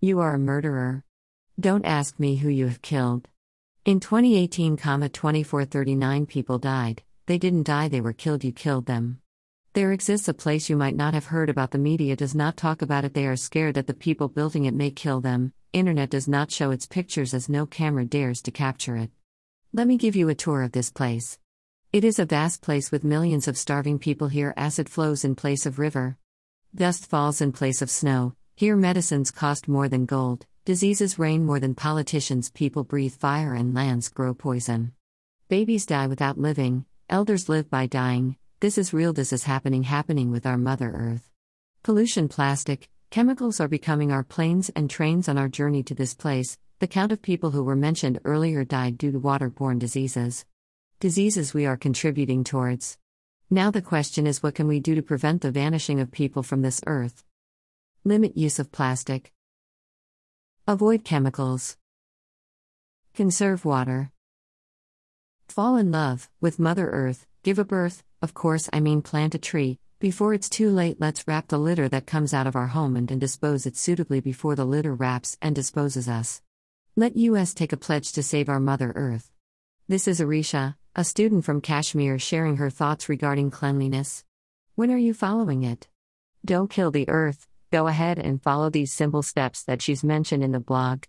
You are a murderer. Don't ask me who you have killed. In 2018, 2439 people died. They didn't die, they were killed, you killed them. There exists a place you might not have heard about the media does not talk about it they are scared that the people building it may kill them. Internet does not show its pictures as no camera dares to capture it. Let me give you a tour of this place. It is a vast place with millions of starving people here acid flows in place of river. Dust falls in place of snow. Here medicines cost more than gold. Diseases reign more than politicians. People breathe fire and lands grow poison. Babies die without living. Elders live by dying. This is real, this is happening, happening with our Mother Earth. Pollution, plastic, chemicals are becoming our planes and trains on our journey to this place. The count of people who were mentioned earlier died due to waterborne diseases. Diseases we are contributing towards. Now the question is what can we do to prevent the vanishing of people from this earth? Limit use of plastic. Avoid chemicals. Conserve water. Fall in love with Mother Earth, give a birth, of course, I mean plant a tree. Before it's too late, let's wrap the litter that comes out of our home and, and dispose it suitably before the litter wraps and disposes us. Let US take a pledge to save our Mother Earth. This is Orisha, a student from Kashmir, sharing her thoughts regarding cleanliness. When are you following it? Don't kill the earth, go ahead and follow these simple steps that she's mentioned in the blog.